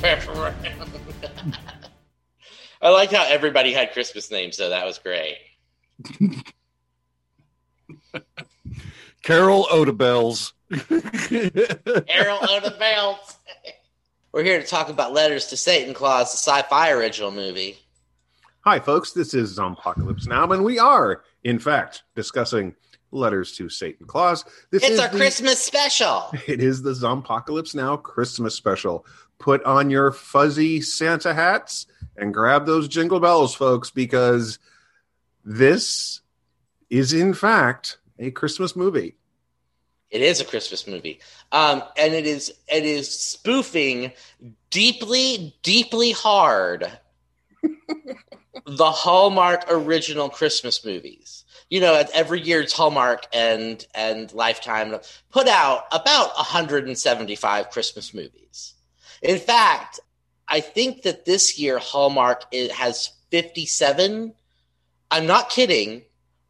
Peppermint. I like how everybody had Christmas names, so that was great. Carol Odebells. Errol Odebells. We're here to talk about Letters to Satan Claus, the Syfy original movie. Hi, folks. This is Zompocalypse Now, and we are, in fact, discussing Letters to Satan Claus. This It's is our the- Christmas special. It is the Zompocalypse Now Christmas special. Put on your fuzzy Santa hats and grab those jingle bells, folks, because this is, in fact, a Christmas movie. It is a Christmas movie, um, and it is it is spoofing deeply, deeply hard the Hallmark original Christmas movies. You know, at- every year it's Hallmark and and Lifetime put out about 175 Christmas movies. In fact, I think that this year Hallmark it has 57. I'm not kidding.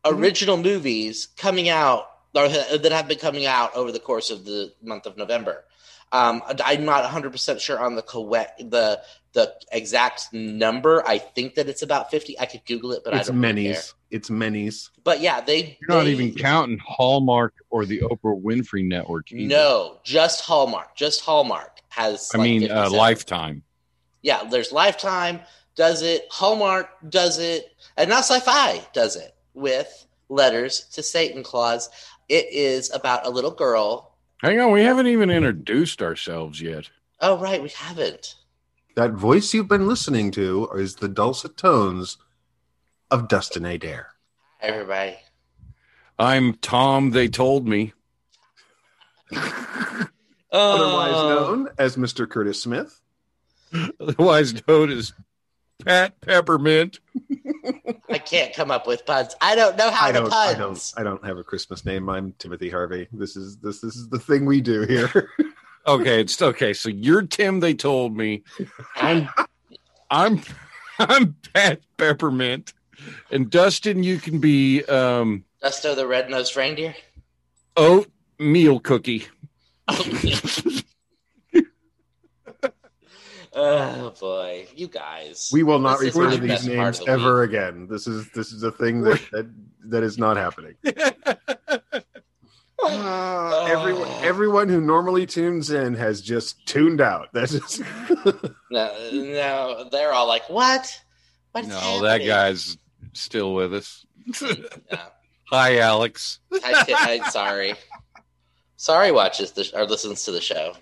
Original movies coming out or that have been coming out over the course of the month of November. Um, I'm not 100 percent sure on the correct the the exact number. I think that it's about 50. I could Google it, but I it's don't really care. many's. It's many's. But yeah, they You're not they- even counting Hallmark or the Oprah Winfrey Network. Either. No, just Hallmark. Just Hallmark has. I like mean uh, Lifetime. Yeah, there's Lifetime does it, Hallmark does it, and now Syfy does it with Letters to Satan Claus. It is about a little girl. Hang on, we haven't even introduced ourselves yet. Oh right, we haven't. That voice you've been listening to is the dulcet tones of Dustin Adair. Hi, everybody. I'm Tom. They told me. Uh, Otherwise Oh. known as Mr. Curtis Smith. Otherwise known as Pat Peppermint. I can't come up with puns. I don't know how I to don't, puns. I don't, I don't have a Christmas name. I'm Timothy Harvey. This is this, this is the thing we do here. Okay, it's okay. So you're Tim. They told me. I'm, I'm, I'm Pat Peppermint, and Dustin. You can be um, Dusto the red-nosed reindeer. oatmeal cookie. oh boy, you guys. we will not This refer my to these names the ever week. again. This is this is a thing that that, that is not happening. Uh, everyone, everyone who normally tunes in has just tuned out. That's just No, no, they're all like, "What? What's No, happening?" that guy's still with us. Yeah. Hi, Alex. I, I, sorry, sorry. Watches the or listens to the show.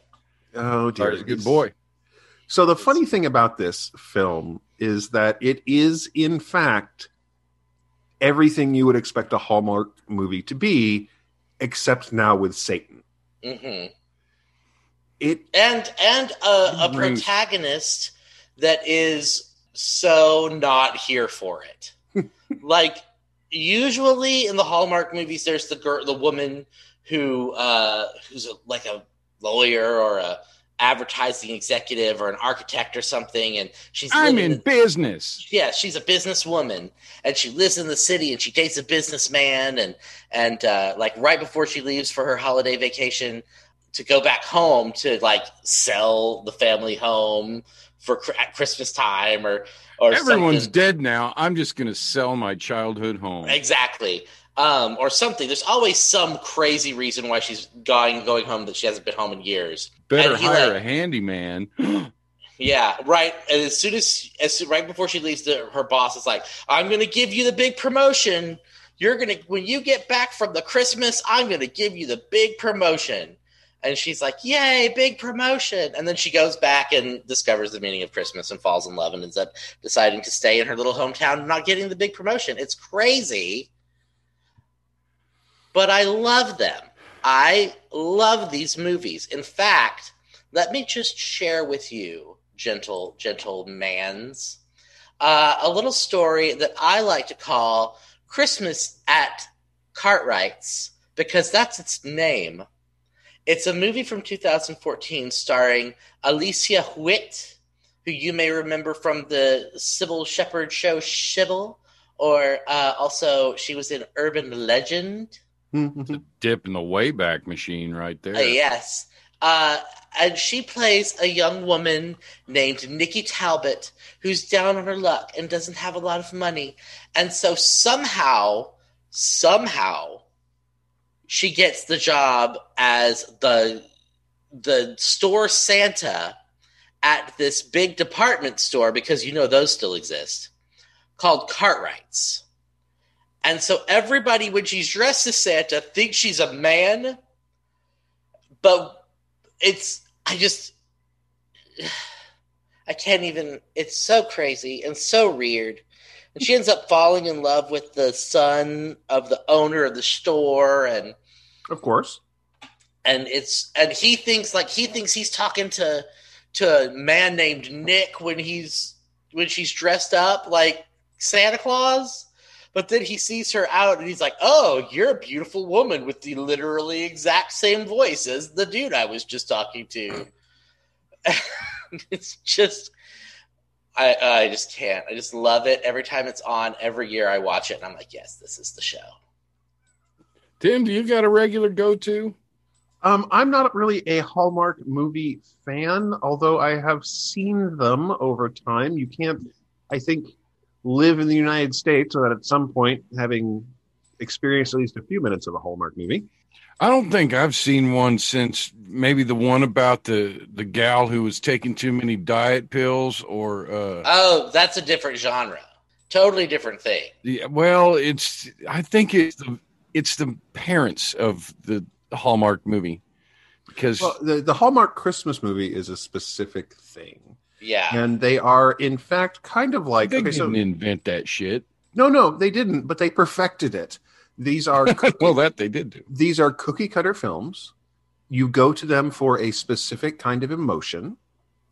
oh dear, He's a good boy. So the funny thing about this film is that it is, in fact, everything you would expect a Hallmark movie to be, except now with Satan. hmm It And and a, a Brings- protagonist that is so not here for it. like usually in the Hallmark movies, there's the girl, the woman who uh, who's a, like a lawyer or a advertising executive or an architect or something, and she's I'm living in business. yeah, she's a businesswoman and she lives in the city and she dates a businessman and and uh, like right before she leaves for her holiday vacation to go back home to like sell the family home for at Christmas time or or Everyone's something. dead now. I'm just going to sell my childhood home. exactly um, or something. There's always some crazy reason why she's going going home that she hasn't been home in years. Better hire like- a handyman. Yeah, right. And as soon as, as soon, right before she leaves, the, her boss is like, "I'm going to give you the big promotion. You're gonna when you get back from the Christmas, I'm going to give you the big promotion." And she's like, "Yay, big promotion!" And then she goes back and discovers the meaning of Christmas and falls in love and ends up deciding to stay in her little hometown, not getting the big promotion. It's crazy, but I love them. I love these movies. In fact, let me just share with you gentle, gentle man's. Uh, a little story that I like to call Christmas at Cartwright's because that's its name. It's a movie from 2014 starring Alicia Witt, who you may remember from the Cybill Shepherd show Cybill, or uh, also she was in Urban Legend. A dip in the Wayback Machine right there. Uh, yes. Uh, and she plays a young woman named Nikki Talbot who's down on her luck and doesn't have a lot of money. And so somehow, somehow, she gets the job as the the store Santa at this big department store because you know those still exist called Cartwright's. And so everybody, when she's dressed as Santa, thinks she's a man, but it's I just I can't even it's so crazy and so weird. And she ends up falling in love with the son of the owner of the store and Of course. and it's and he thinks like he thinks he's talking to to a man named Nick when he's when she's dressed up like Santa Claus. But then he sees her out and he's like, Oh, you're a beautiful woman with the literally exact same voice as the dude I was just talking to. it's just I I just can't. I just love it. Every time it's on, every year I watch it and I'm like, Yes, this is the show. Tim, do you got a regular go to? Um, I'm not really a Hallmark movie fan, although I have seen them over time. You can't, I think, live in the United States without at some point having experienced at least a few minutes of a Hallmark movie. I don't think I've seen one since maybe the one about the the gal who was taking too many diet pills or uh Oh, that's a different genre. Totally different thing. yeah, well, it's I think it's the it's the parents of the Hallmark movie because Well, the, the Hallmark Christmas movie is a specific thing. Yeah. And they are, in fact, kind of like. they Okay, didn't invent that shit. No, no, they didn't, but they perfected it. These are well, that they did do. these are cookie cutter films. You go to them for a specific kind of emotion,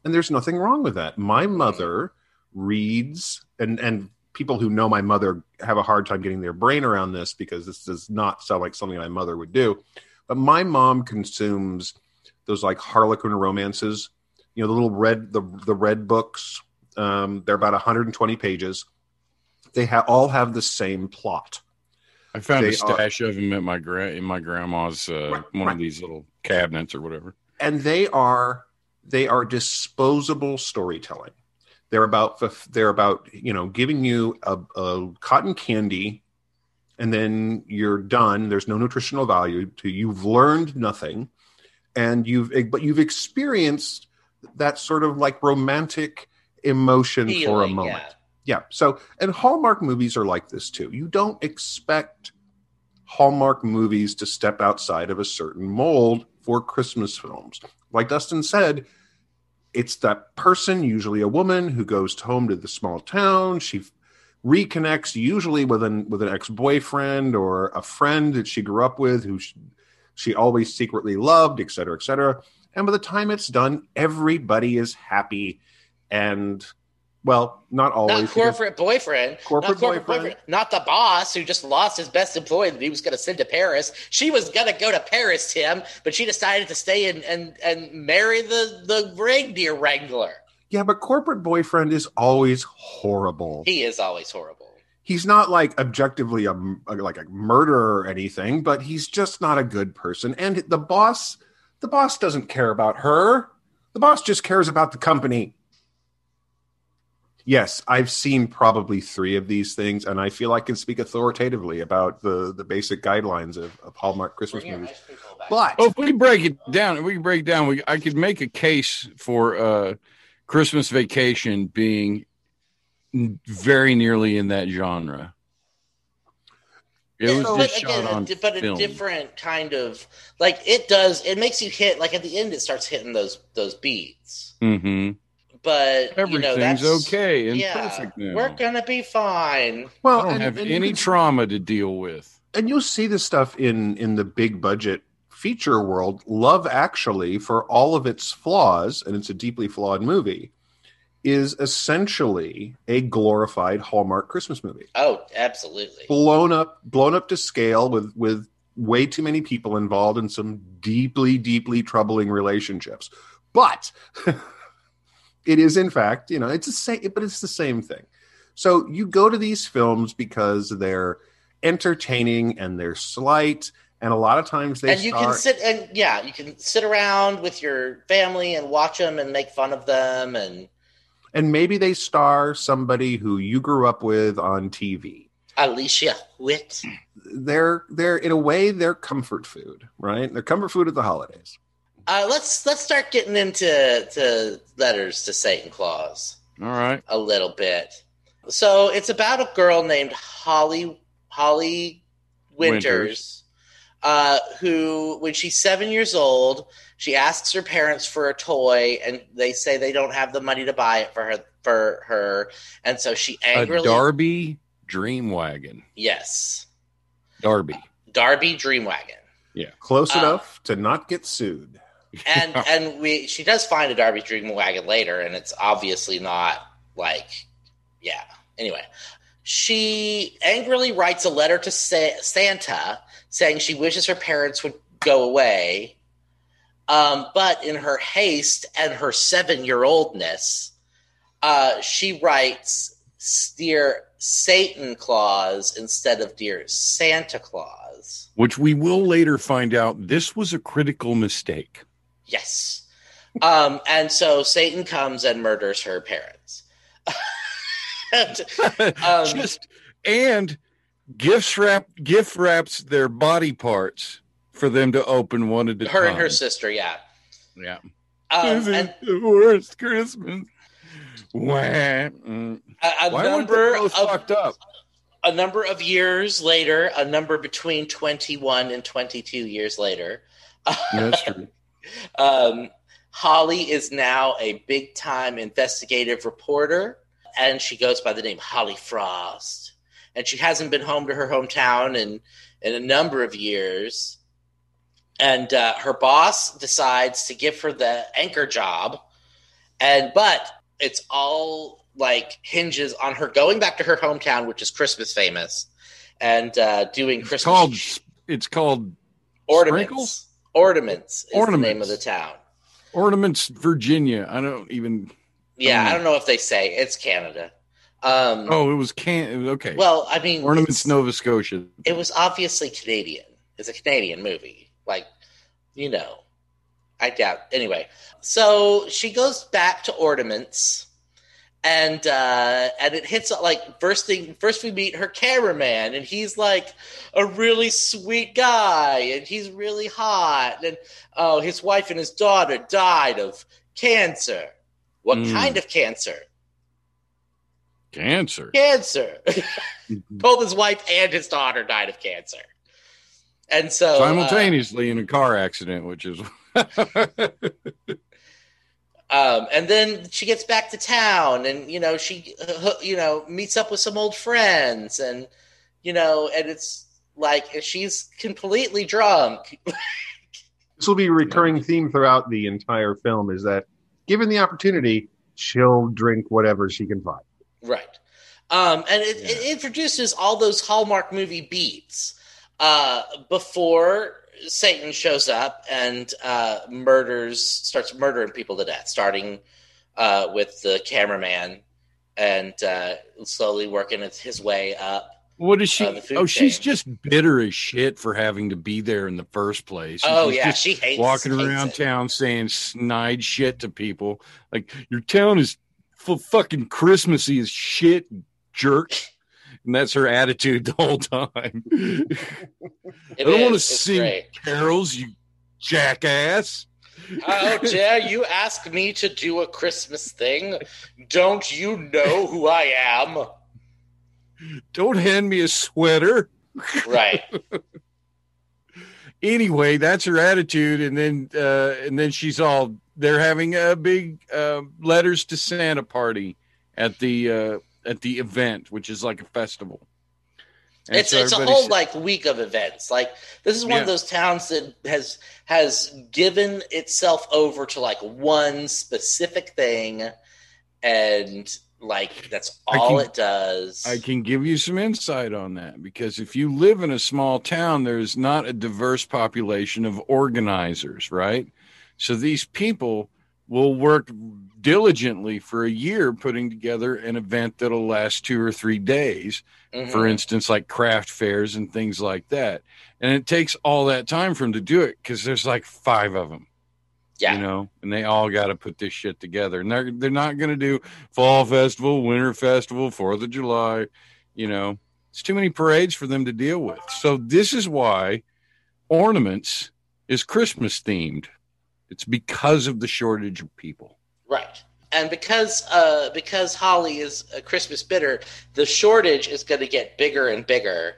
and there's nothing wrong with that. My mm-hmm. mother reads, and and people who know my mother have a hard time getting their brain around this because this does not sound like something my mother would do. But my mom consumes those like Harlequin romances, you know, the little red the the red books. Um, they're about 120 pages. They ha- all have the same plot. I found They a stash of them at my gra- in my grandma's uh, Right, one right. of these little cabinets or whatever. and they are they are disposable storytelling they're about they're about you know giving you a, a cotton candy and then you're done there's no nutritional value to you've learned nothing and you've but you've experienced that sort of like romantic emotion for a moment yeah. yeah. So, and Hallmark movies are like this too. You don't expect Hallmark movies to step outside of a certain mold for Christmas films. Like Dustin said, it's that person, usually a woman, who goes home to the small town. She reconnects usually with an with an ex boyfriend or a friend that she grew up with, who she, she always secretly loved, et cetera, et cetera. And by the time it's done, everybody is happy and well, not always. Not corporate boyfriend. Corporate not boyfriend. Not the boss who just lost his best employee that he was going to send to Paris. She was going to go to Paris, Tim, but she decided to stay and and, and marry the the reindeer wrangler. Yeah, but corporate boyfriend is always horrible. He is always horrible. He's not like objectively a, like a murderer or anything, but he's just not a good person. And the boss, the boss doesn't care about her. The boss just cares about the company. Yes, I've seen probably three of these things, and I feel I can speak authoritatively about the the basic guidelines of, of Hallmark Christmas Bring movies. ice cream cone back. But Oh, if we break it down, if we break it down, we I could make a case for uh, Christmas Vacation being very nearly in that genre. It was but just again, shot on a, di- but a film. different kind of like it does. It makes you hit like at the end. It starts hitting those those beats. hmm But you know Everything's that's okay and yeah, perfect now. We're gonna be fine. well, I don't and- have and you any can- trauma to deal with. and you'll see this stuff in in the big budget feature world love actually for all of its flaws and it's a deeply flawed movie is essentially a glorified Hallmark Christmas movie. Oh, absolutely. Blown up blown up to scale with with way too many people involved in some deeply deeply troubling relationships. But it is in fact, you know, it's the same but it's the same thing. So you go to these films because they're entertaining and they're slight and a lot of times they and you star- can sit and yeah, you can sit around with your family and watch them and make fun of them and and maybe they star somebody who you grew up with on TV. Alicia Witt. They're they're in a way they're comfort food, right? They're comfort food at the holidays. Uh, let's let's start getting into to letters to Satan Claus All right. a little bit. So it's about a girl named Holly Holly Winters, Winters. Uh, who, when she's seven years old, she asks her parents for a toy, and they say they don't have the money to buy it for her. For her, and so she A angrily Darby Dream Wagon. yes, Darby. Darby Dreamwagon. Close Uh, enough to not get sued. and and we she does find a Darby Dream wagon later, and it's obviously not like yeah. Anyway, she angrily writes a letter to Sa- Santa saying she wishes her parents would go away, um, but in her haste and her seven year oldness, uh, she writes "Dear Satan Claus" instead of "Dear Santa Claus." Which we will later find out this was a critical mistake. Yes. Um, and so Satan comes and murders her parents. And, um, Just and gifts wrap gift wraps their body parts for them to open one at a her time. and her sister, yeah. Yeah. Um, this and is the worst Christmas. Wah. A, a Why number of fucked up? a number of years later, a number between twenty one and twenty two years later, That's true. um, Holly is now a big time investigative reporter, and she goes by the name Holly Frost. And she hasn't been home to her hometown in, in a number of years. And uh, her boss decides to give her the anchor job, and but it's all like hinges on her going back to her hometown, which is Christmas famous, and uh, doing It's Christmas called it's called ornaments. Sprinkles? Ornaments is the name of the town. Ornaments, Virginia. I don't even. Yeah, Oh. I don't know if they say it's Canada. Um, Oh, it was can. Okay. well, I mean, Ornaments, Nova Scotia. It was obviously Canadian. It's a Canadian movie, like you know. I doubt. Anyway, so she goes back to Ornaments, and uh, and it hits like first thing. First, we meet her cameraman, and he's like a really sweet guy, and he's really hot, and oh, his wife and his daughter died of cancer. What Mm. kind of cancer? Cancer. cancer. Both his wife and his daughter died of cancer. And so uh, Simultaneously in a car accident, which is. um, and then she gets back to town, and you know she, uh, you know, meets up with some old friends, and you know, and it's like she's completely drunk. This will be a recurring theme throughout the entire film is that given the opportunity, she'll drink whatever she can find. Right. Um, and it, it introduces all those Hallmark movie beats uh, before Satan shows up and uh, murders, starts murdering people to death, starting uh, with the cameraman and uh, slowly working his- way up. What is she? Uh, oh, she's just bitter as shit for having to be there in the first place. Oh yeah, she hates walking hates around it. town saying snide shit to people. Like your town is full fucking Christmassy as shit, jerk. And that's her attitude the whole time. I don't want to sing great. carols, you jackass. Oh, How dare you ask me to do a Christmas thing? Don't you know who I am? Don't hand me a sweater. Right. Anyway, that's her attitude, and then uh, and then she's all they're having a big uh, letters to Santa party at the uh, at the event, which is like a festival. And it's so it's a whole sa- like week of events. Like this is one of those towns that has has given itself over to like one specific thing, and like that's all can- it does. I can give you some insight on that because if you live in a small town, there's not a diverse population of organizers, right? So these people will work diligently for a year putting together an event that'll last two or three days, Mhm. for instance, like craft fairs and things like that. And it takes all that time for them to do it because there's like five of them yeah, you know, and they all got to put this shit together. And they're they're not going to do fall festival, winter festival, Fourth of July. You know, it's too many parades for them to deal with. So this is why ornaments is Christmas themed. It's because of the shortage of people. right. And because uh, because Holly is a Christmas bitter, the shortage is going to get bigger and bigger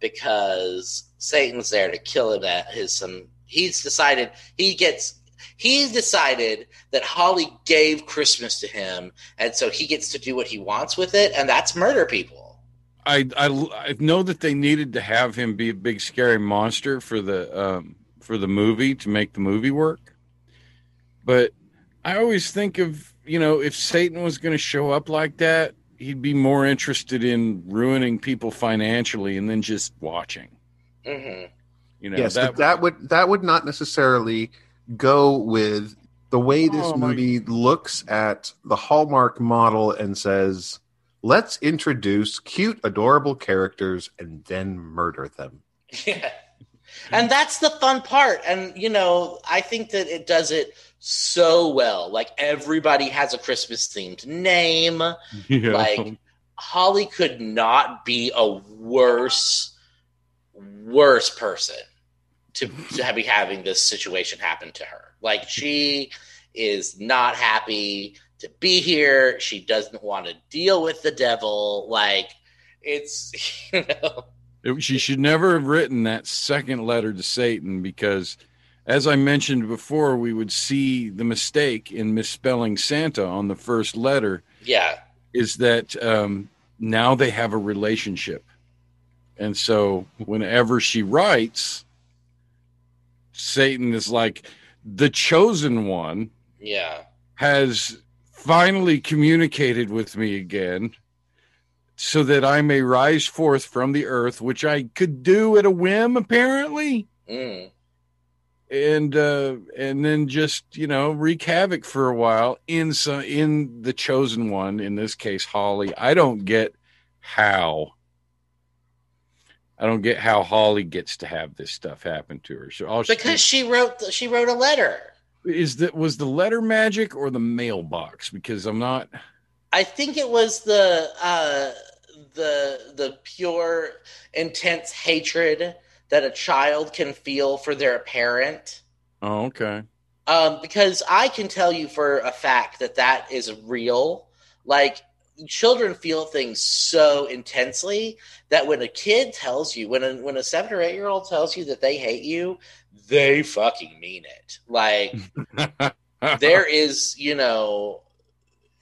because Satan's there to kill him at his some. He's decided he gets. He's decided that Holly gave Christmas to him, and so he gets to do what he wants with it, and that's murder people. I, I I know that they needed to have him be a big scary monster for the um, for the movie to make the movie work, but I always think of you know if Satan was going to show up like that, he'd be more interested in ruining people financially and then just watching. hmm You know yes, that that would that would not necessarily go with the way this Oh, my- movie looks at the Hallmark model and says, "Let's introduce cute, adorable characters and then murder them." Yeah. And that's the fun part. And, you know, I think that it does it so well. Like, everybody has a Christmas themed name. yeah. Like, Holly could not be a worse, worse person to, to be having this situation happen to her. Like, she is not happy to be here. She doesn't want to deal with the devil. Like, it's, you know. It- she should never have written that second letter to Satan because, as I mentioned before, we would see the mistake in misspelling Santa on the first letter Yeah. is that um, now they have a relationship. And so whenever she writes, Satan is like, the chosen one Yeah. has finally communicated with me again so that I may rise forth from the earth, which I could do at a whim, apparently. Mm. And uh, and then just you know wreak havoc for a while in some in the chosen one in this case Holly. I don't get how I don't get how Holly gets to have this stuff happen to her. So all she Because she wrote the, she wrote a letter. is that was the letter magic or the mailbox? Because I'm not. I think it was the uh, the the pure intense hatred that a child can feel for their parent. Oh, okay. Um, because I can tell you for a fact that that is real. Like children feel things so intensely that when a kid tells you, when a, when a seven or eight year old tells you that they hate you, they fucking mean it. Like there is, you know,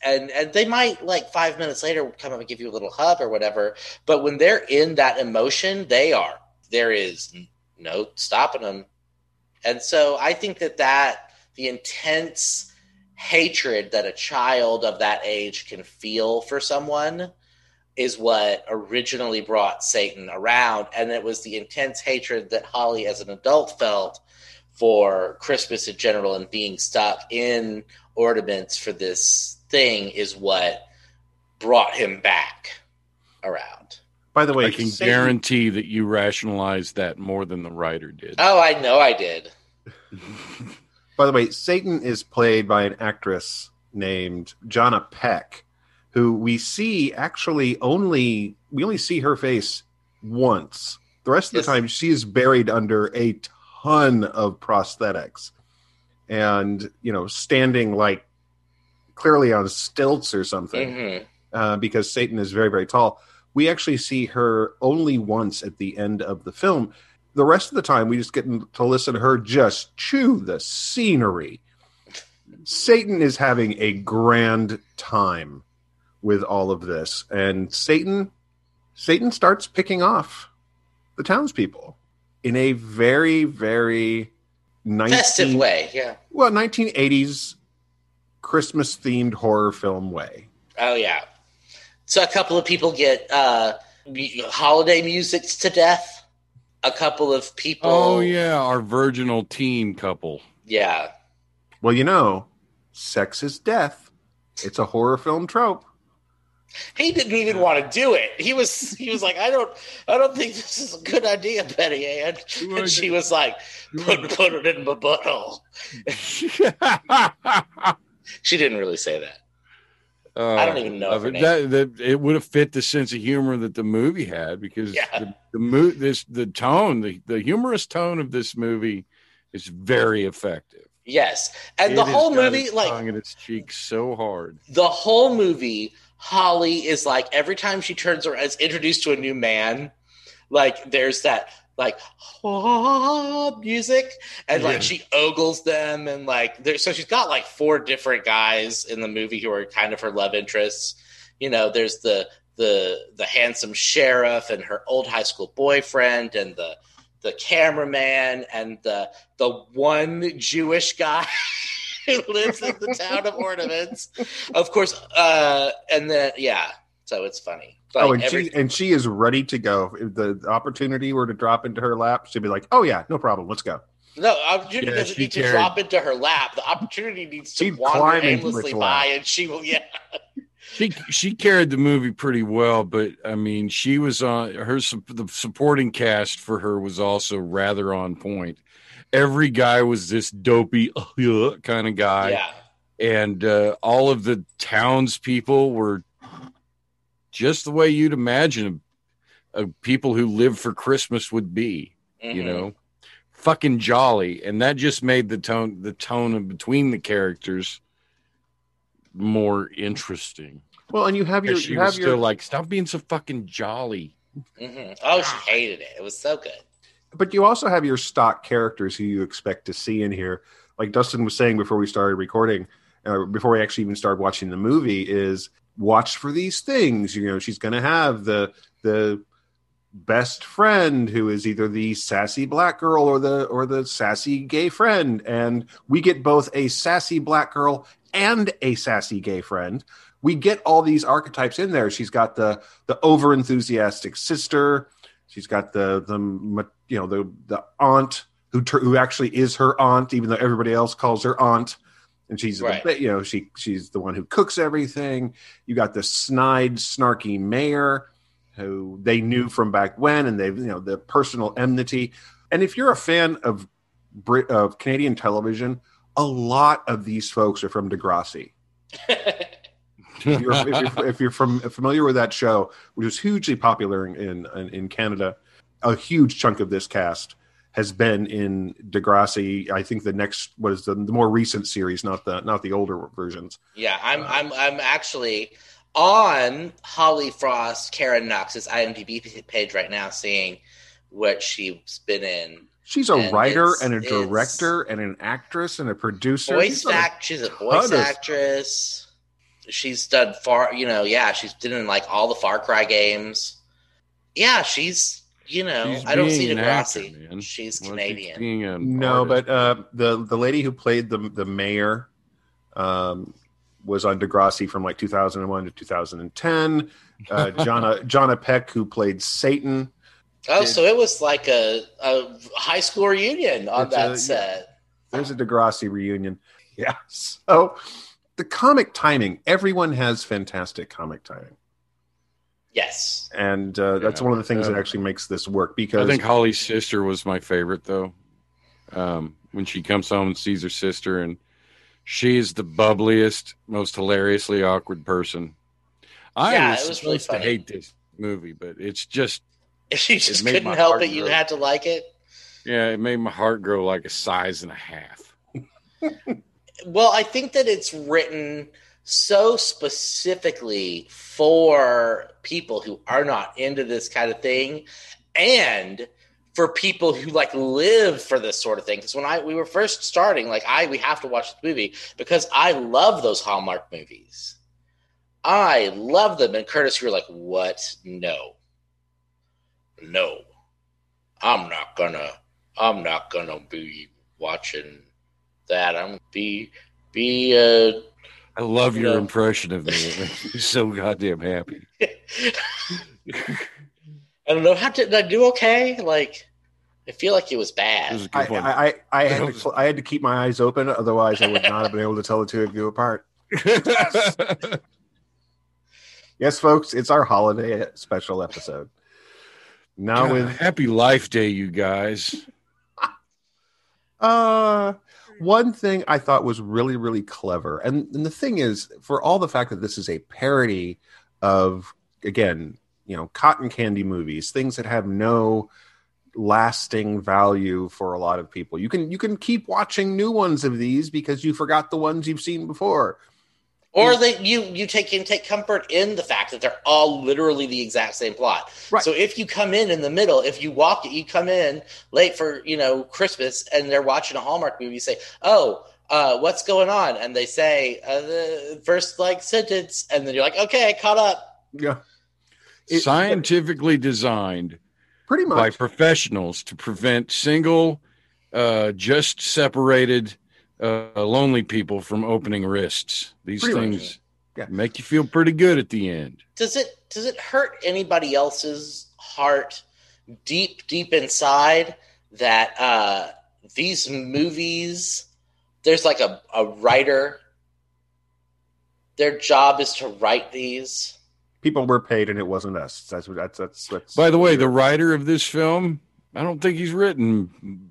and and they might like five minutes later come up and give you a little hug or whatever. But when they're in that emotion, they are. There is no stopping them. And so I think that that the intense hatred that a child of that age can feel for someone is what originally brought Satan around. And it was the intense hatred that Holly as an adult felt for Christmas in general and being stuck in ornaments for this thing is what brought him back around. By the way, I can Satan- guarantee that you rationalized that more than the writer did. Oh, I know I did. By the way, Satan is played by an actress named Jonna Peck, who we see actually only we only see her face once. The rest of the time, she is buried under a ton of prosthetics, and you know, standing like clearly on stilts or something hmm uh, because Satan is very, very tall. We actually see her only once at the end of the film. The rest of the time, we just get to listen to her just chew the scenery. Satan is having a grand time with all of this, and Satan, Satan starts picking off the townspeople in a very, very 19, Festive way, yeah. well, 1980s Christmas themed horror film way. Oh yeah. So a couple of people get uh, holiday musics to death. A couple of people. Oh yeah, our virginal teen couple. Yeah. Well, you know, sex is death. It's a horror film trope. He didn't even want to do it. He was he was like, I don't I don't think this is a good idea, Betty Ann. And she was like, put put it in my butthole. She didn't really say that. I don't even know Uh, if that, that it would have fit the sense of humor that the movie had because Yeah. the, the mo- this the tone the, the humorous tone of this movie is very effective. Yes. And the It has whole movie, like tongue in its cheek so hard. the whole movie, Holly is like every time she turns around, is introduced to a new man. Like there's that like music, and Yeah. like she ogles them, and like there. So she's got like four different guys in the movie who are kind of her love interests. You know, there's the the the handsome sheriff and her old high school boyfriend, and the the cameraman, and the the one Jewish guy. Who lives in the town of ornaments? Of course, uh, and then yeah, so it's funny. Like, oh, and every- she and she is ready to go. If the opportunity were to drop into her lap, she'd be like, "Oh yeah, no problem. Let's go." no opportunity Yeah, doesn't she need to drop into her lap. The opportunity needs to She'd wander climb aimlessly by, lap. and she will. Yeah, She she carried the movie pretty well, but I mean, she was on her the supporting cast for her was also rather on point. Every guy was this dopey kind of guy, yeah, and uh, all of the townspeople were just the way you'd imagine a, a people who live for Christmas would be. You Mhm. know, fucking jolly, and that just made the tone the tone of between the characters more interesting. Well, and you have your she you was have still your like, stop being so fucking jolly. Mhm. Oh, she hated it. It was so good. but you also have your stock characters who you expect to see in here. Like Dustin was saying before we started recording, uh, before we actually even started watching the movie, is watch for these things. You know, she's going to have the the best friend who is either the sassy black girl or the or the sassy gay friend, and we get both a sassy black girl and a sassy gay friend. We get all these archetypes in there. She's got the the over enthusiastic sister. She's got the the you know the the aunt who who actually is her aunt, even though everybody else calls her aunt. And she's Right. the, you know she she's the one who cooks everything. You got the snide, snarky mayor who they knew from back when, and they've you know the personal enmity. And if you're a fan of Brit of Canadian television, a lot of these folks are from Degrassi if you're, if you're, if you're from familiar with that show, which was hugely popular in, in in Canada, a huge chunk of this cast has been in Degrassi. I think the next what is the, the more recent series, not the not the older versions. yeah, I'm uh, I'm I'm actually on Holly Frost, Karen Knox's IMDb page right now, seeing what she's been in. She's a And writer and a director and an actress and a producer. voice She's act. She's a voice of- actress. She's done far, you know, yeah. She's been in like all the Far Cry games. Yeah, she's, you know, She's I don't see being an actor, She's Well, Canadian. being No, artist. but uh, the the lady who played the the mayor um, was on Degrassi from like 2001 to 2010. Uh, Jonna Jonna Peck, who played Satan, oh, did- so it was like a, a high school reunion on that a- set. There's a Degrassi reunion. Yeah. So the comic timing, everyone has fantastic comic timing. Yes. And uh, that's Yeah. one of the things that Uh, actually makes this work because I think Holly's sister was my favorite though. Um, when she comes home and sees her sister, and she is the bubbliest, most hilariously awkward person. I Yeah, was, it was really supposed to hate this movie, but it's just If you just couldn't help heart it, you had to like it. yeah, it made my heart grow like a size and a half. Well, I think that it's written so specifically for people who are not into this kind of thing and for people who like live for this sort of thing. Because when i we were first starting like i we have to watch this movie because i love those hallmark movies. I love them. And curtis you were like what? No. No. I'm not gonna i'm not gonna be watching that. I'm gonna be be uh I love your No. impression of me. It makes me so goddamn happy. I don't know how did, did I do okay? Like, I feel like it was bad. is a I, good one. I, I, I had to I had to keep my eyes open, otherwise I would not have been able to tell the two of you apart. Yes, folks, it's our holiday special episode. Now God, with Happy Life Day, you guys. Uh, one thing I thought was really, really clever, and, and the thing is, for all the fact that this is a parody of, again, you know, cotton candy movies, things that have no lasting value for a lot of people. You can you can keep watching new ones of these because you forgot the ones you've seen before. Or that you you take can take comfort in the fact that they're all literally the exact same plot. Right. So if you come in in the middle, if you walk it, you come in late for you know Christmas, and they're watching a Hallmark movie. You say, "Oh, uh, what's going on?" And they say uh, the first like sentence, and then you're like, "Okay, caught up." Yeah, It- Scientifically designed pretty much by professionals to prevent single, uh, just separated, uh, lonely people from opening wrists. These Pretty things Yeah. make you feel pretty good at the end. Does it does it hurt anybody else's heart deep deep inside that uh, these movies? There's like a, a writer. Their job is to write these. People were paid, and it wasn't us. That's what that's that's. that's By the way, the writer of this film, I don't think he's written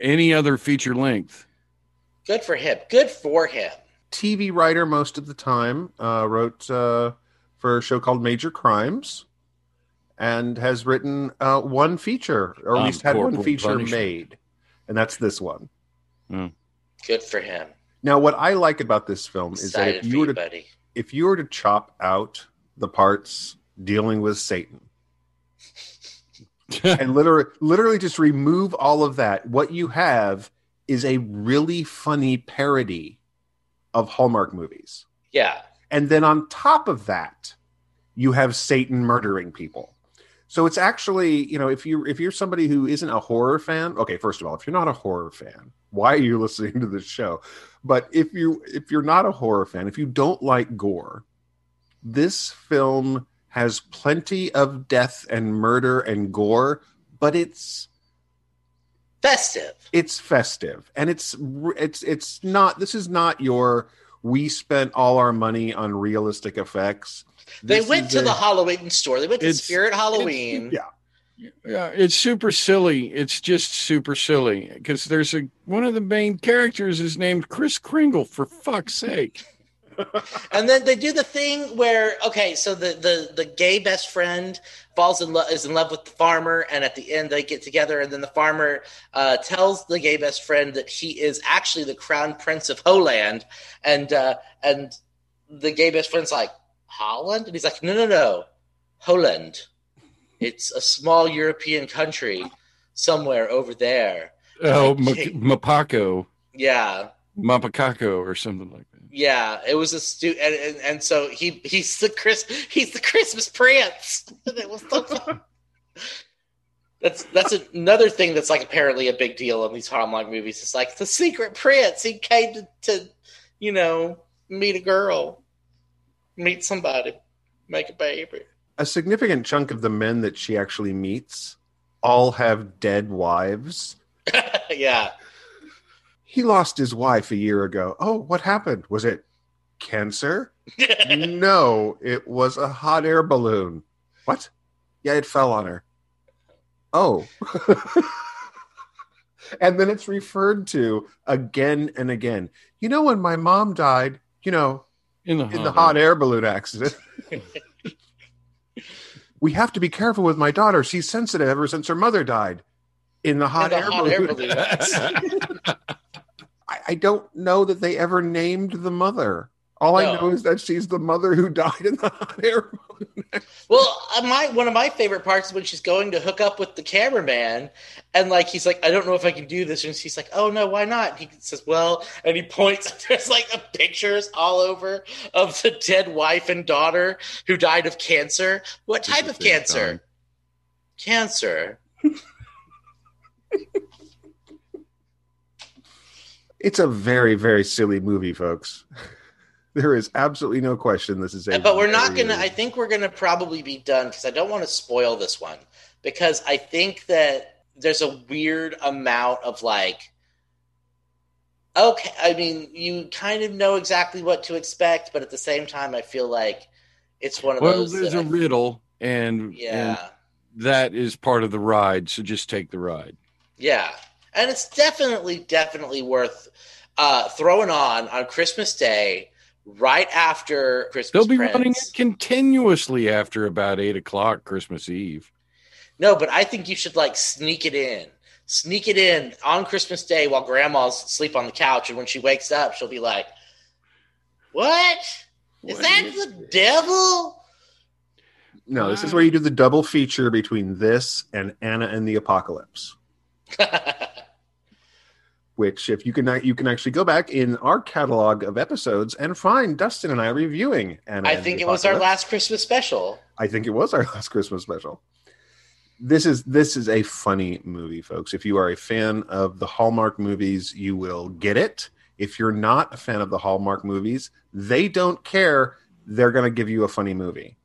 any other feature length. Good for him. Good for him. TV writer most of the time. Uh, wrote uh, for a show called Major Crimes, and has written uh, one feature, or at Um, least had one feature Punishment. made, and that's this one. Good for him. Now, what I like about this film is that if you were to buddy. if you were to chop out the parts dealing with Satan and literally literally just remove all of that, what you have is a really funny parody of Hallmark movies. Yeah. And then on top of that, you have Satan murdering people. So it's actually, you know, if you if you're somebody who isn't a horror fan, okay, first of all, if you're not a horror fan, why are you listening to this show? But if you if you're not a horror fan, if you don't like gore, this film has plenty of death and murder and gore, but it's Festive. it's festive and it's it's it's not this is not your we spent all our money on realistic effects They went to a- the Halloween store. They went to Spirit Halloween. yeah Yeah, it's super silly. It's just super silly because there's a one of the main characters is named Chris Kringle. For fuck's sake! And then they do the thing where okay, so the the the gay best friend falls in love is in love with the farmer, and at the end they get together, and then the farmer uh, tells the gay best friend that he is actually the crown prince of Holland, and uh, and the gay best friend's like Holland, and he's like, no, no, no, Holland. It's a small European country somewhere over there. Oh, Okay. M- Mapako, Yeah, Mapakako, or something like that. Yeah, it was a stu and, and and so he he's the Chris he's the Christmas Prince. And it was so fun. That's that's another thing that's like apparently a big deal in these Hallmark movies. It's like the secret prince. He came to, to you know meet a girl, meet somebody, make a baby. a significant chunk of the men that she actually meets all have dead wives yeah, he lost his wife a year ago oh what happened was it cancer no it was a hot air balloon what yeah it fell on her oh and then it's referred to again and again you know when my mom died you know In the in the hot air balloon accident. we have to be careful with my daughter. She's sensitive ever since her mother died. In the hot, the air, hot balloon. air balloon accident. I, I don't know that they ever named the mother. All I know is that she's the mother who died in the hot air balloon. Well, uh, my one of my favorite parts is when she's going to hook up with the cameraman, and like he's like, "I don't know if I can do this," and she's like, "Oh no, why not?" He says, "Well," and he points. There's like pictures all over of the dead wife and daughter who died of cancer. What type of cancer? time. Cancer. It's a very, very silly movie, folks. There is absolutely no question this is a. but we're not gonna. I think we're gonna probably be done because I don't want to spoil this one because I think that there's a weird amount of like. Okay, I mean, you kind of know exactly what to expect, but at the same time, I feel like it's one of Well, those. Well, there's that a I- riddle, and, yeah, and that is part of the ride. So just take the ride. yeah, and it's definitely, definitely worth uh, throwing on on Christmas Day, right after Christmas. They'll be Prince. running it continuously after about eight o'clock Christmas Eve. No, but I think you should like sneak it in. Sneak it in on Christmas Day while grandma's asleep on the couch. And when she wakes up, she'll be like, What? Is What that is the devil? No, this is where you do the double feature between this and Anna and the Apocalypse. Which, if you can, you can actually go back in our catalog of episodes and find Dustin and I reviewing Anna. I think it was our last Christmas special. I think it was our last Christmas special. This is this is a funny movie, folks. If you are a fan of the Hallmark movies, you will get it. If you're not a fan of the Hallmark movies, they don't care. They're going to give you a funny movie.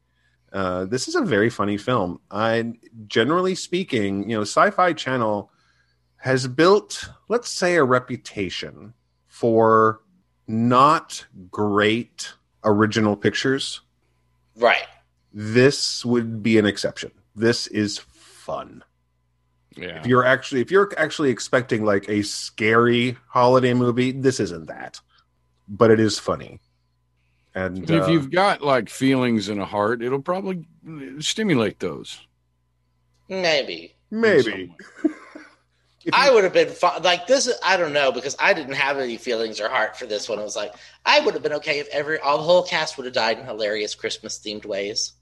Uh, this is a very funny film. I, generally speaking, you know, Syfy Channel has built, let's say, a reputation for not great original pictures Right. this would be an exception. This is fun. Yeah. If you're actually if you're actually expecting like a scary holiday movie, this isn't that. But it is funny. And if uh, you've got like feelings in a heart, it'll probably stimulate those. Maybe. maybe if I would have been. Like this, is- I don't know because I didn't have any feelings or heart for this one. It was like I would have been okay if every all the whole cast would have died in hilarious Christmas themed ways.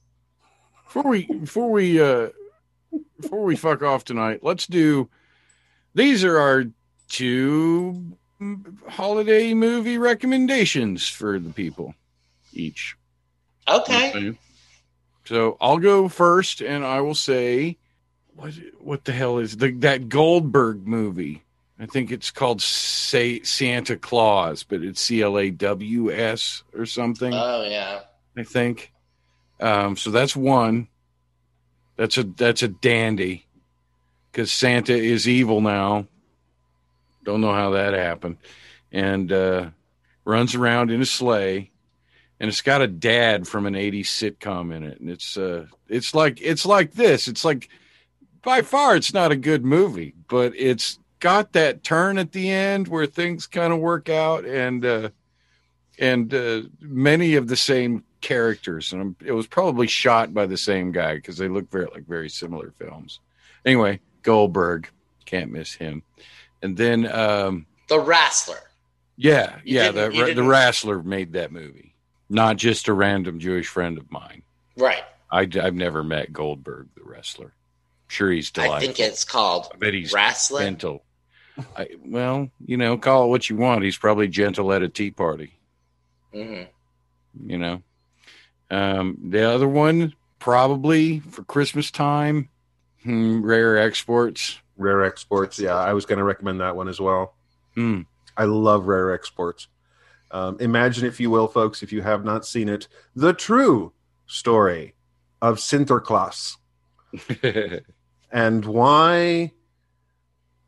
Before we before we uh before we fuck off tonight, let's do these are our two holiday movie recommendations for the people each. Okay. So I'll go first and I will say what what the hell is the that Goldberg movie? I think it's called say Santa Claus, but it's C L A W S or something. Oh yeah. I think. Um, so that's one. That's a that's a dandy because Santa is evil now. Don't know how that happened, and uh, runs around in a sleigh, and it's got a dad from an '80s sitcom in it, and it's uh, it's like it's like this. It's like by far it's not a good movie, but it's got that turn at the end where things kind of work out, and uh, and uh, many of the same characters, and it was probably shot by the same guy because they look very like very similar films. Anyway, Goldberg, can't miss him. And then, um, The Wrestler. yeah, You yeah, the the Wrestler made that movie, not just a random Jewish friend of mine. Right. I, have never met Goldberg, the wrestler. Sure, he's delightful. I think it's called I bet he's Wrestling. gentle. I, well, you know, call it what you want. He's probably gentle at a tea party. hmm you know. Um, the other one, probably for Christmas time, hmm, rare exports. Rare Exports, yeah, I was going to recommend that one as well. Hmm. I love Rare Exports. Um, imagine, if you will, folks, if you have not seen it, the true story of Sinterklaas. and why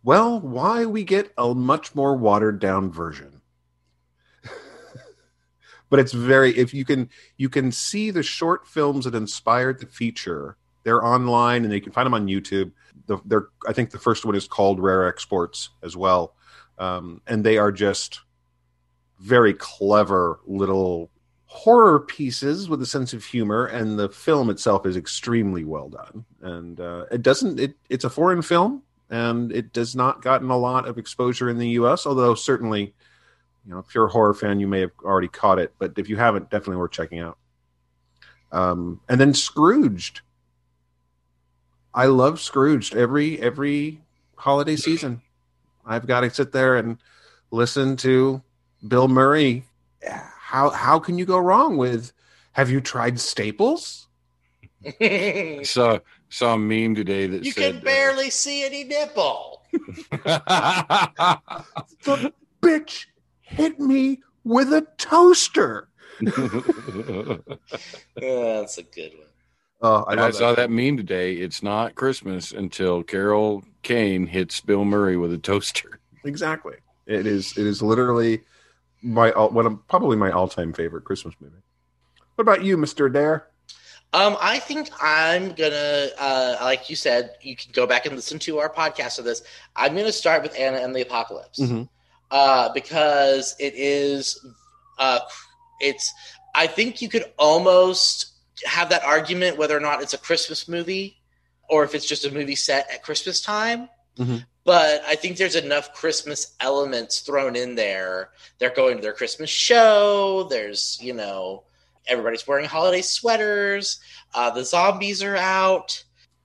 well why we get a much more watered down version. But it's very if you can you can see the short films that inspired the feature they're online and you can find them on youtube. The, they're i think the first one is called rare exports as well. Um, and they are just very clever little horror pieces with a sense of humor and the film itself is extremely well done. And uh, it doesn't it, it's a foreign film and it does not gotten a lot of exposure in the us although certainly you know if you're a horror fan you may have already caught it but if you haven't definitely worth checking out. Um, and then scrooged. I love scrooged every every holiday season. I've got to sit there and listen to bill murray how how can you go wrong with have you tried staples you saw saw a meme today that said can barely see any nipple. uh, the bitch hit me with a toaster Yeah, that's a good one. Oh, I, I, saw that. that meme today. It's not Christmas until Carol Kane hits Bill Murray with a toaster. Exactly. It is. It is literally my all- one of probably my all-time favorite Christmas movie. What about you, Mister Adair? Um, I think I'm gonna, uh, like you said, you can go back and listen to our podcast of this. I'm gonna start with Anna and the Apocalypse, Mhm. uh, because it is, uh, it's. I think you could almost have that argument whether or not it's a Christmas movie or if it's just a movie set at Christmas time. Mhm. But I think there's enough Christmas elements thrown in there. They're going to their Christmas show. There's, you know, everybody's wearing holiday sweaters. Uh, the zombies are out.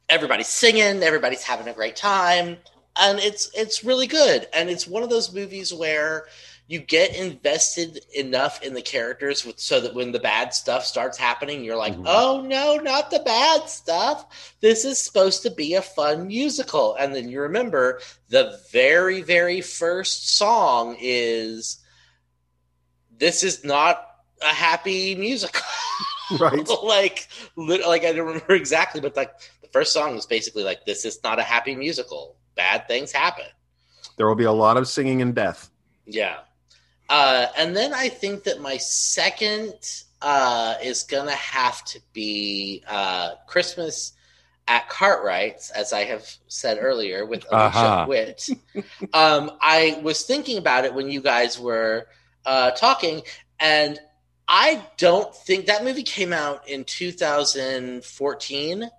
Everybody's singing. Everybody's having a great time, and it's it's really good. And it's one of those movies where you get invested enough in the characters with, so that when the bad stuff starts happening, you're like, Mhm. oh no, not the bad stuff. This is supposed to be a fun musical. And then you remember the very, very first song is this is not a happy musical. Right. like, like I don't remember exactly, but like the first song was basically like, this is not a happy musical. Bad things happen. There will be a lot of singing and death. Yeah. Uh, and then I think that my second uh, is going to have to be uh, Christmas at Cartwright's, as I have said earlier, with Alicia Aha. Witt. um, I was thinking about it when you guys were uh, talking, and I don't think that movie came out in 2014.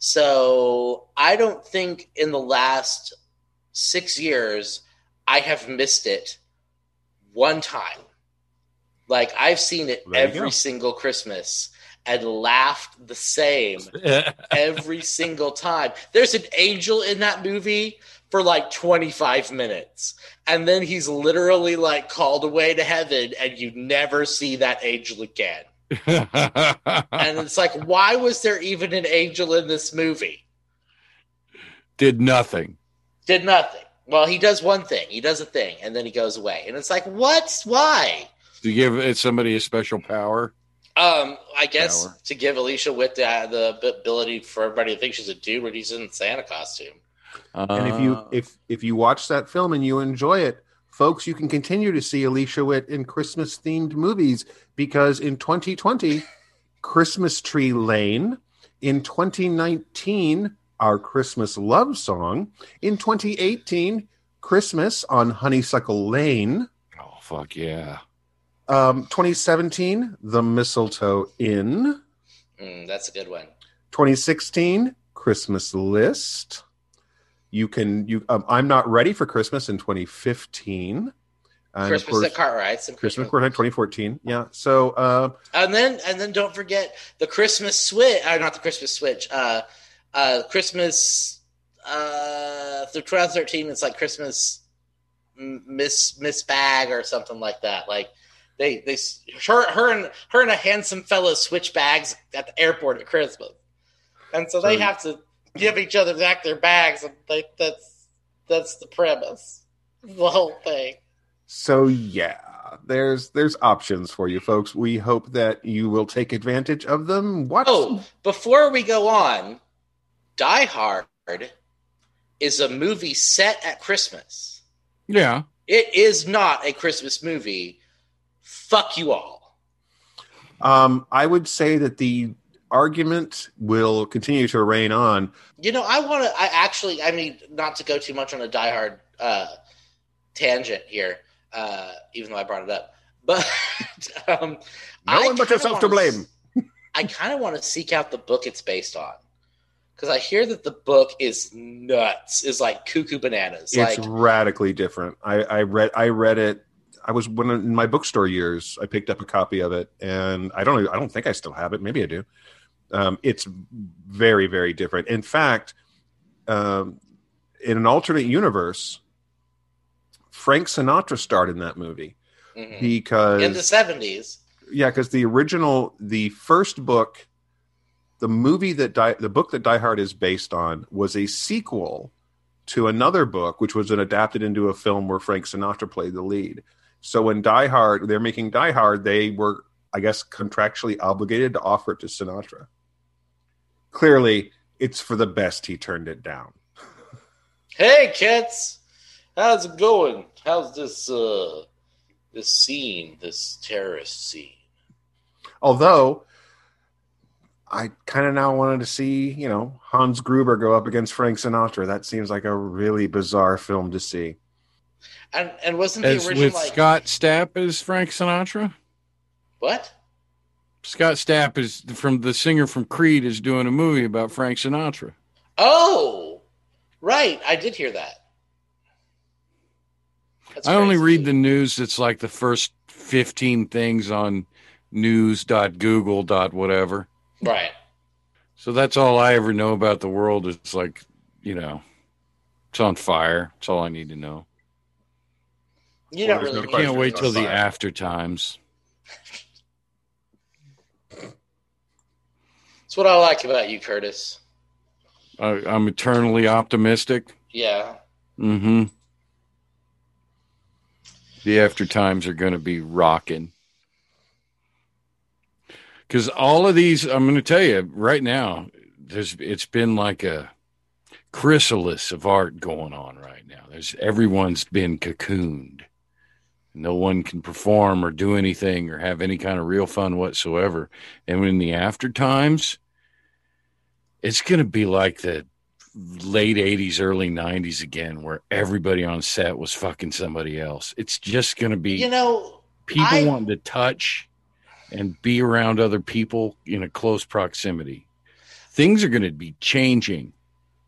So I don't think in the last six years I have missed it one time. Like I've seen it There every single Christmas and laughed the same every single time. There's an angel in that movie for like 25 minutes. And then he's literally like called away to heaven and you never see that angel again. And it's like, why was there even an angel in this movie? Did nothing. Did nothing. Well, he does one thing. He does a thing and then he goes away. And it's like, what? Why? To give somebody a special power. Um, I guess Power. to give Alicia Witt the, the ability for everybody to think she's a dude when he's in Santa costume. And if you Uh, if if you watch that film and you enjoy it, folks, you can continue to see Alicia Witt in Christmas themed movies because in 2020, Christmas Tree Lane, in 2019, our Christmas love song, in 2018, Christmas on Honeysuckle Lane, oh fuck yeah. um, 2017, The Mistletoe Inn, Mm, that's a good one. 2016 Christmas list. You can you um, I'm not ready for Christmas in 2015. And of Christmas course, at Cartwright's and Christmas Christmas, Quartet 2014. Yeah. So uh, and then and then don't forget the Christmas switch. Uh, not the Christmas switch. Uh, uh, Christmas uh, through 2013. It's like Christmas Miss Miss Bag or something like that. Like they they her her and her and a handsome fellow switch bags at the airport at Christmas, and so they have to give each other back their bags. And they, that's that's the premise, the whole thing. so yeah, there's there's options for you folks. We hope that you will take advantage of them. Watch Oh, before we go on, Die Hard is a movie set at Christmas. Yeah. It is not a Christmas movie. Fuck you all. um I would say that the argument will continue to rain on. You know, I want to. I actually, I mean, not to go too much on a Die Hard uh, tangent here, uh, even though I brought it up, but um, No I one but yourself wanna blame. I kind of want to seek out the book it's based on because I hear that the book is nuts, is like cuckoo bananas. it's like, radically different. I, I read I read it. I was when in my bookstore years. I picked up a copy of it, and I don't I don't think I still have it. Maybe I do. Um, it's very very different. In fact, um, in an alternate universe, Frank Sinatra starred in that movie mhm. because in the seventies. yeah, because the original, the first book, the movie that Die, the book that Die Hard is based on was a sequel to another book, which was an adapted into a film where Frank Sinatra played the lead. So when Die Hard, they're making Die Hard, they were I guess, contractually obligated to offer it to Sinatra. Clearly, it's for the best he turned it down. Hey, cats, how's it going? How's this uh this scene, this terrorist scene? Although, I kind of now wanted to see, you know, Hans Gruber go up against Frank Sinatra. That seems like a really bizarre film to see. And and wasn't the As original with like Scott Stapp as Frank Sinatra. what? Scott Stapp is from the singer from Creed is doing a movie about Frank Sinatra. Oh, right. I did hear that. That's I only read the news. It's like the first 15 things on news.google. whatever. Right. So that's all I ever know about the world. It's like, you know, it's on fire. It's all I need to know. You don't there's really. no Can't wait it's till the fire. after times. That's what I like about you, Curtis. I, I'm eternally optimistic. Yeah. Mm-hmm. The after times are going to be rocking. Because all of these, I'm going to tell you right now, there's it's been like a chrysalis of art going on right now. There's everyone's been cocooned. No one can perform or do anything or have any kind of real fun whatsoever. And in the after times, it's going to be like the late 80s, early 90s again, where everybody on set was fucking somebody else. It's just going to be You know, people I- wanting to touch and be around other people in a close proximity. Things are going to be changing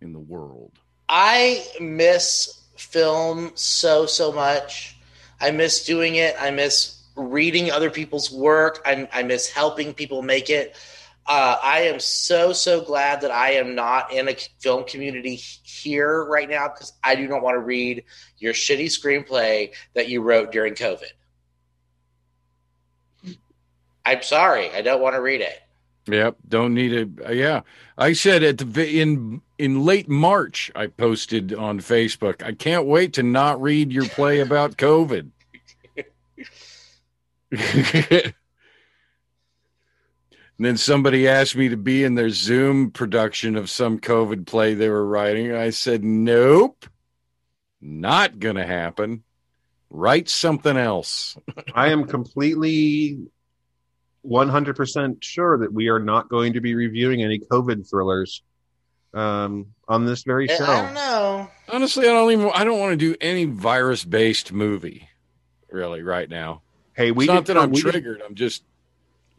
in the world. I miss film so so much. I miss doing it. I miss reading other people's work. I, I miss helping people make it. Uh, I am so so glad that I am not in a film community here right now because I do not want to read your shitty screenplay that you wrote during COVID. I'm sorry, I don't want to read it. Yep, don't need it. uh, yeah, I said at the in in late March, I posted on Facebook. I can't wait to not read your play about COVID. and then somebody asked me to be in their Zoom production of some COVID play they were writing. I said, "Nope, not gonna happen. Write something else." I am completely 100% sure that we are not going to be reviewing any COVID thrillers um, on this very show. I don't know. Honestly, I don't even. I don't want to do any virus based movie, really, right now. Hey, we it's not did, that I'm we, did, triggered. I'm just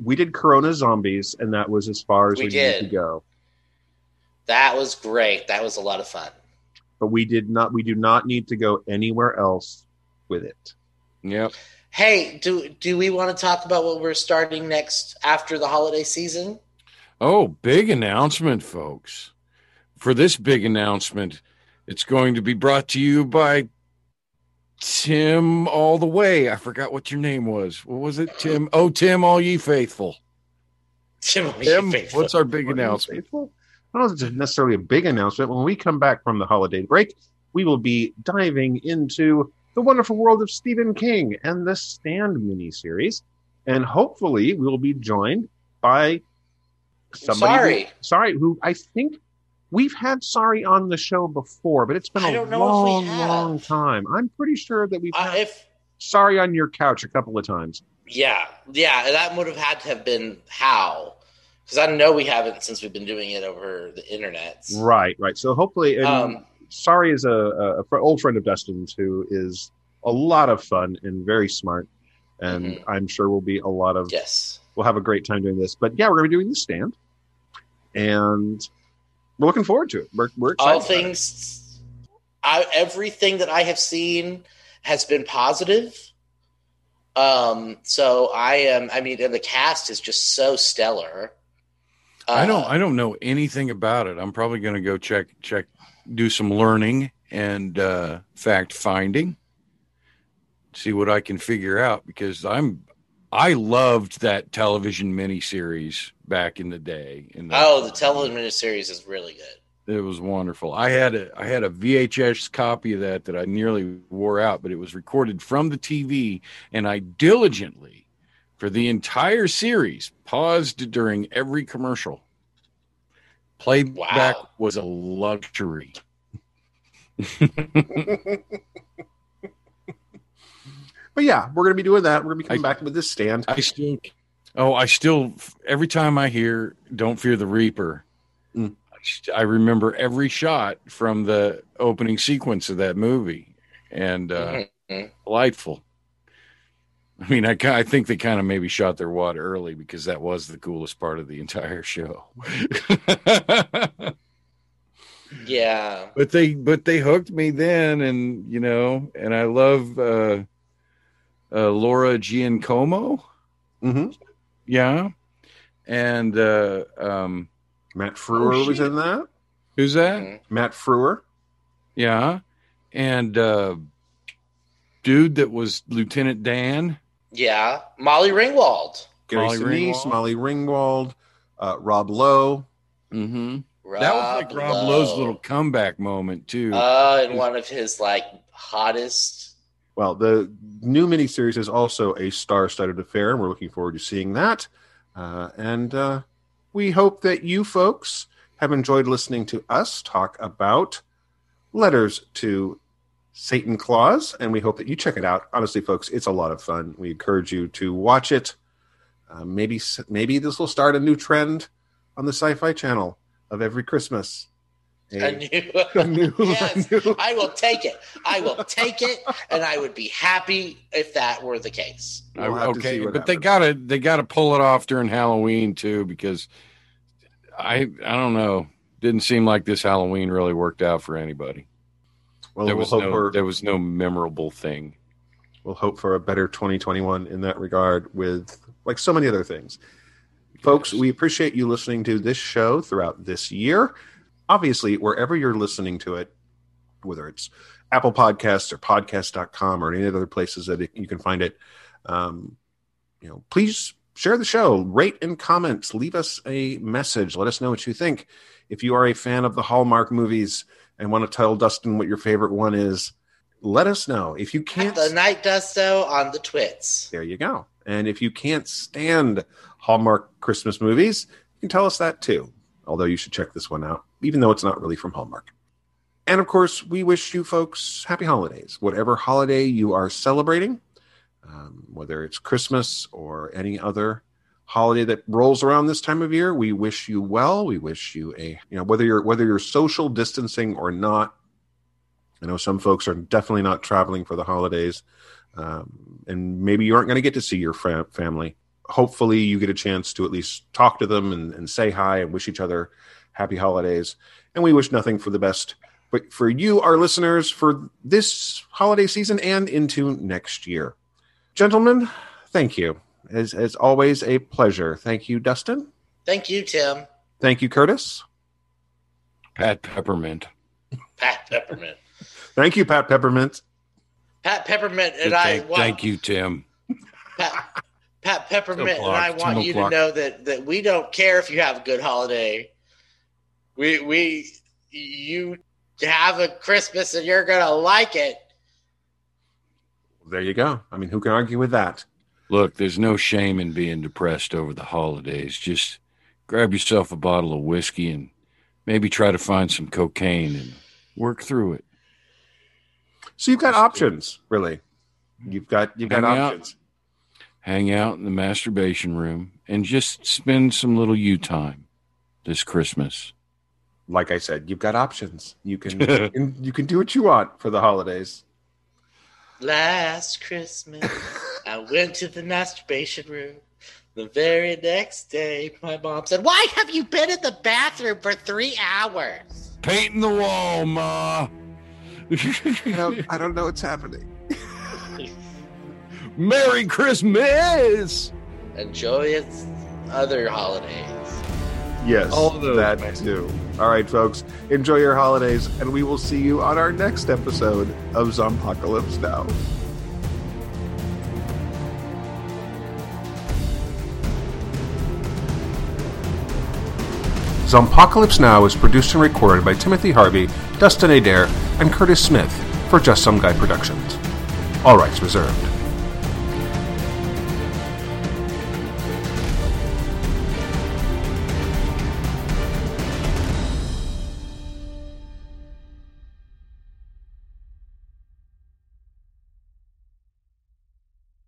we did Corona Zombies, and that was as far as We we, needed to go. That was great. That was a lot of fun. But we did not. We do not need to go anywhere else with it. yep. Hey, do do we want to talk about what we're starting next after the holiday season? Oh, big announcement, folks! For this big announcement, it's going to be brought to you by Tim All the Way. I forgot what your name was. What was it, Tim? Oh, Tim, all ye faithful. Tim, Tim, what's our big announcement? Faithful? I don't know if it's necessarily a big announcement. When we come back from the holiday break, we will be diving into the wonderful world of Stephen King and the Stand miniseries, and hopefully we will be joined by somebody. Sorry. Who, sorry, who I think we've had Sorry on the show before, but it's been a don't know if we long, long time. I'm pretty sure that we've Uh, had if Sorry on your couch a couple of times. yeah, yeah, that would have had to have been how, because I know we haven't since we've been doing it over the internet. Right, right. So hopefully, Um, Sorry is a, a, a fr- old friend of Dustin's who is a lot of fun and very smart, and Mhm. I'm sure we'll be a lot of. yes, We'll have a great time doing this. But yeah, we're going to be doing the stand, and we're looking forward to it. We're, we're excited. all things, I, everything that I have seen has been positive. Um, so I am. I mean, and the cast is just so stellar. I don't. Uh, I don't know anything about it. I'm probably going to go check check, do some learning and uh, fact finding, see what I can figure out because I'm. I loved that television miniseries back in the day. In the, Oh, the television series is really good. It was wonderful. I had a I had a VHS copy of that that I nearly wore out, but it was recorded from the TV, and I diligently for the entire series, paused during every commercial. Playback Wow. was a luxury. But yeah, we're going to be doing that. We're going to be coming I- back with this stand. I still, oh, I still, every time I hear "Don't Fear the Reaper," Mm. I, st- I remember every shot from the opening sequence of that movie, and uh, Mhm. delightful. I mean, I, I think they kind of maybe shot their wad early because that was the coolest part of the entire show. Yeah. but they but they hooked me then, and you know, and I love uh, uh, Laura Giancomo. hmm Yeah. And uh um Matt Frewer Oh, was in that. who's that? Mhm. Matt Frewer. Yeah. And uh dude that was Lieutenant Dan. Yeah. Molly Ringwald. Gary Molly Sinise, Ringwald. Molly Ringwald, uh, Rob Lowe. Mm-hmm. Rob That was like Rob Lowe. Lowe's little comeback moment too. Uh, and one of his like hottest. Well, the new miniseries is also a star-studded affair, and we're looking forward to seeing that. Uh, and uh, we hope that you folks have enjoyed listening to us talk about letters to Satan Claus, and we hope that you check it out. Honestly, folks, it's a lot of fun. We encourage you to watch it. Uh, maybe maybe this will start a new trend on the Syfy Channel of every Christmas. A- A new, a new- yes, a new- I will take it. I will take it, and I would be happy if that were the case. We'll okay, but what they gotta they gotta pull it off during Halloween too, because I I don't know. Didn't seem like this Halloween really worked out for anybody. Well, there we'll was hope no for- there was no memorable thing. we'll hope for a better 2021 in that regard with like so many other things. Folks we appreciate you listening to this show throughout this year. Obviously wherever you're listening to it whether it's apple podcasts or podcast.com or any other places that it, you can find it um, you know please share the show rate and comments leave us a message let us know what you think. If you are a fan of the hallmark movies and want to tell dustin what your favorite one is let us know if you can't The night does so on the twits. there you go. And if you can't stand Hallmark Christmas movies, you can tell us that too. Although you should check this one out, even though it's not really from Hallmark. And of course, we wish you folks happy holidays, whatever holiday you are celebrating, um, whether it's Christmas or any other holiday that rolls around this time of year. We wish you well. We wish you a you know whether you're whether you're social distancing or not. I know some folks are definitely not traveling for the holidays um, and maybe you aren't going to get to see your fa- family. Hopefully, you get a chance to at least talk to them and, and say hi and wish each other happy holidays. And we wish nothing for the best, but for you, our listeners, for this holiday season and into next year. Gentlemen, thank you. As, as always, a pleasure. Thank you, Dustin. Thank you, Tim. Thank you, Curtis. Pat Peppermint. Pat Peppermint. Thank you, Pat Peppermint. Pat Peppermint and I thank, want thank you, Tim. Pat, Pat Peppermint and I want ten you o'clock. to know that that we don't care if you have a good holiday. We we you have a Christmas and you're gonna like it. There you go. I mean, who can argue with that? Look, there's no shame in being depressed over the holidays. Just grab yourself a bottle of whiskey and maybe try to find some cocaine and work through it. So you've got Just do it. options, really. You've got you've got Hang out. options. Hang out in the masturbation room and just spend some little you time this Christmas. like I said, you've got options. You can you can- you can do what you want for the holidays. Last Christmas, I went to the masturbation room. The very next day, my mom said, "Why have you been in the bathroom for three hours?" Painting the wall, Ma. I don't, I don't know what's happening. Merry Christmas. And joyous other holidays. Yes, All of those, that man. too. All right, folks, enjoy your holidays, and we will see you on our next episode of Zompocalypse Now. Zompocalypse Now is produced and recorded by Timothy Harvey, Dustin Adair, and Curtis Smith for Just Some Guy Productions. All rights reserved.